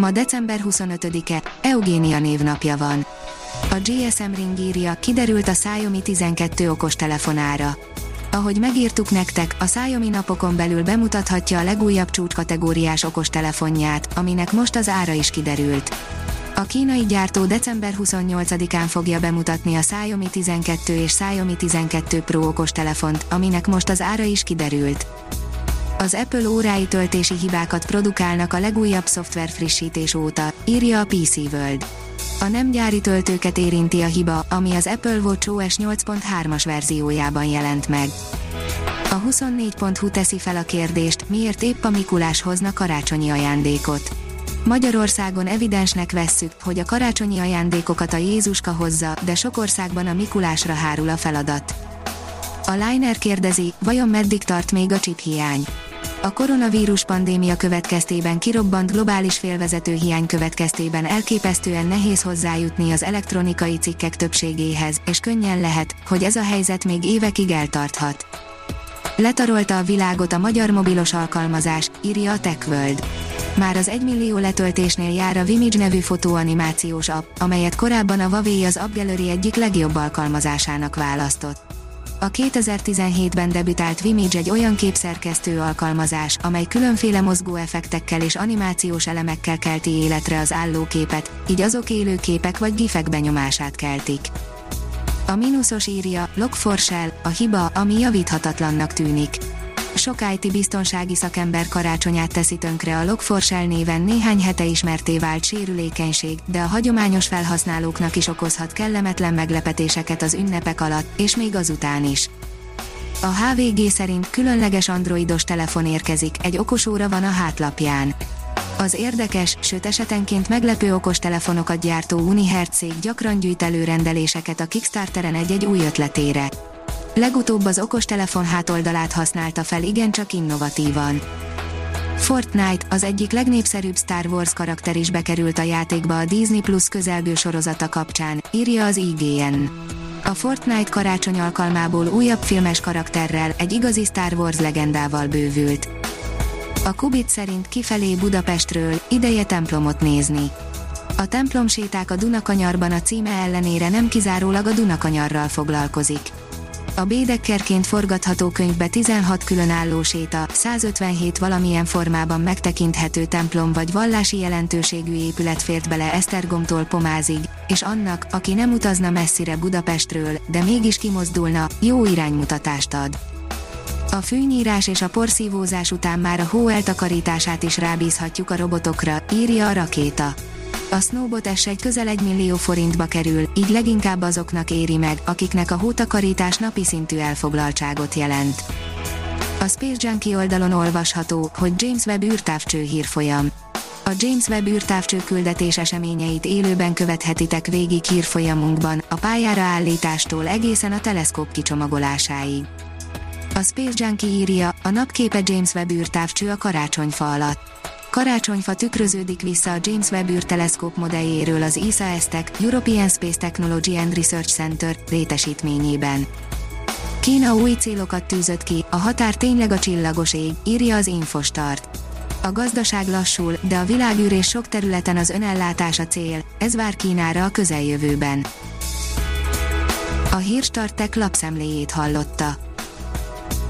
Ma december 25-e, Eugénia névnapja van. A GSM Ring írja, kiderült a Xiaomi 12 okos telefonára. Ahogy megírtuk nektek, a Xiaomi napokon belül bemutathatja a legújabb csúcskategóriás okostelefonját, aminek most az ára is kiderült. A kínai gyártó december 28-án fogja bemutatni a Xiaomi 12 és Xiaomi 12 Pro okostelefont, aminek most az ára is kiderült. Az Apple órái töltési hibákat produkálnak a legújabb szoftver frissítés óta, írja a PC World. A nem gyári töltőket érinti a hiba, ami az Apple Watch OS 8.3-as verziójában jelent meg. A 24.hu teszi fel a kérdést, miért épp a Mikulás hozna karácsonyi ajándékot. Magyarországon evidensnek vesszük, hogy a karácsonyi ajándékokat a Jézuska hozza, de sok országban a Mikulásra hárul a feladat. A Liner kérdezi, vajon meddig tart még a chip hiány? A koronavírus pandémia következtében kirobbant globális félvezető hiány következtében elképesztően nehéz hozzájutni az elektronikai cikkek többségéhez, és könnyen lehet, hogy ez a helyzet még évekig eltarthat. Letarolta a világot a magyar mobilos alkalmazás, írja a TechWorld. Már az 1 millió letöltésnél jár a Vimage nevű fotóanimációs app, amelyet korábban a Huawei az App Gallery egyik legjobb alkalmazásának választott. A 2017-ben debütált Vimage egy olyan képszerkesztő alkalmazás, amely különféle mozgó effektekkel és animációs elemekkel kelti életre az állóképet, így azok élő képek vagy gifek benyomását keltik. A mínuszos írja, Log4Shell, a hiba, ami javíthatatlannak tűnik sok IT biztonsági szakember karácsonyát teszi tönkre a Log4Shell néven néhány hete ismerté vált sérülékenység, de a hagyományos felhasználóknak is okozhat kellemetlen meglepetéseket az ünnepek alatt, és még azután is. A HVG szerint különleges androidos telefon érkezik, egy okosóra van a hátlapján. Az érdekes, sőt esetenként meglepő okostelefonokat gyártó Unihertz cég gyakran gyűjt előrendeléseket a Kickstarteren egy-egy új ötletére. Legutóbb az okostelefon hátoldalát használta fel igencsak innovatívan. Fortnite, az egyik legnépszerűbb Star Wars karakter is bekerült a játékba a Disney Plus közelgő sorozata kapcsán, írja az IGN. A Fortnite karácsony alkalmából újabb filmes karakterrel, egy igazi Star Wars legendával bővült. A Kubit szerint kifelé Budapestről, ideje templomot nézni. A templomséták a Dunakanyarban a címe ellenére nem kizárólag a Dunakanyarral foglalkozik. A Bédekkerként forgatható könyvbe 16 különálló séta, 157 valamilyen formában megtekinthető templom vagy vallási jelentőségű épület fért bele Esztergomtól Pomázig, és annak, aki nem utazna messzire Budapestről, de mégis kimozdulna, jó iránymutatást ad. A fűnyírás és a porszívózás után már a hó eltakarítását is rábízhatjuk a robotokra, írja a rakéta. A Snowbot S egy közel 1 millió forintba kerül, így leginkább azoknak éri meg, akiknek a hótakarítás napi szintű elfoglaltságot jelent. A Space Junkie oldalon olvasható, hogy James Webb űrtávcső hírfolyam. A James Webb űrtávcső küldetés eseményeit élőben követhetitek végig hírfolyamunkban, a pályára állítástól egészen a teleszkóp kicsomagolásáig. A Space Junkie írja, a napképe James Webb űrtávcső a karácsonyfa alatt Karácsonyfa tükröződik vissza a James Webb űrteleszkóp modelljéről az ESA ESTEC, European Space Technology and Research Center létesítményében. Kína új célokat tűzött ki, a határ tényleg a csillagos ég, írja az Infostart. A gazdaság lassul, de a világűr és sok területen az önellátás a cél, ez vár Kínára a közeljövőben. A Hírstartek lapszemléjét hallotta.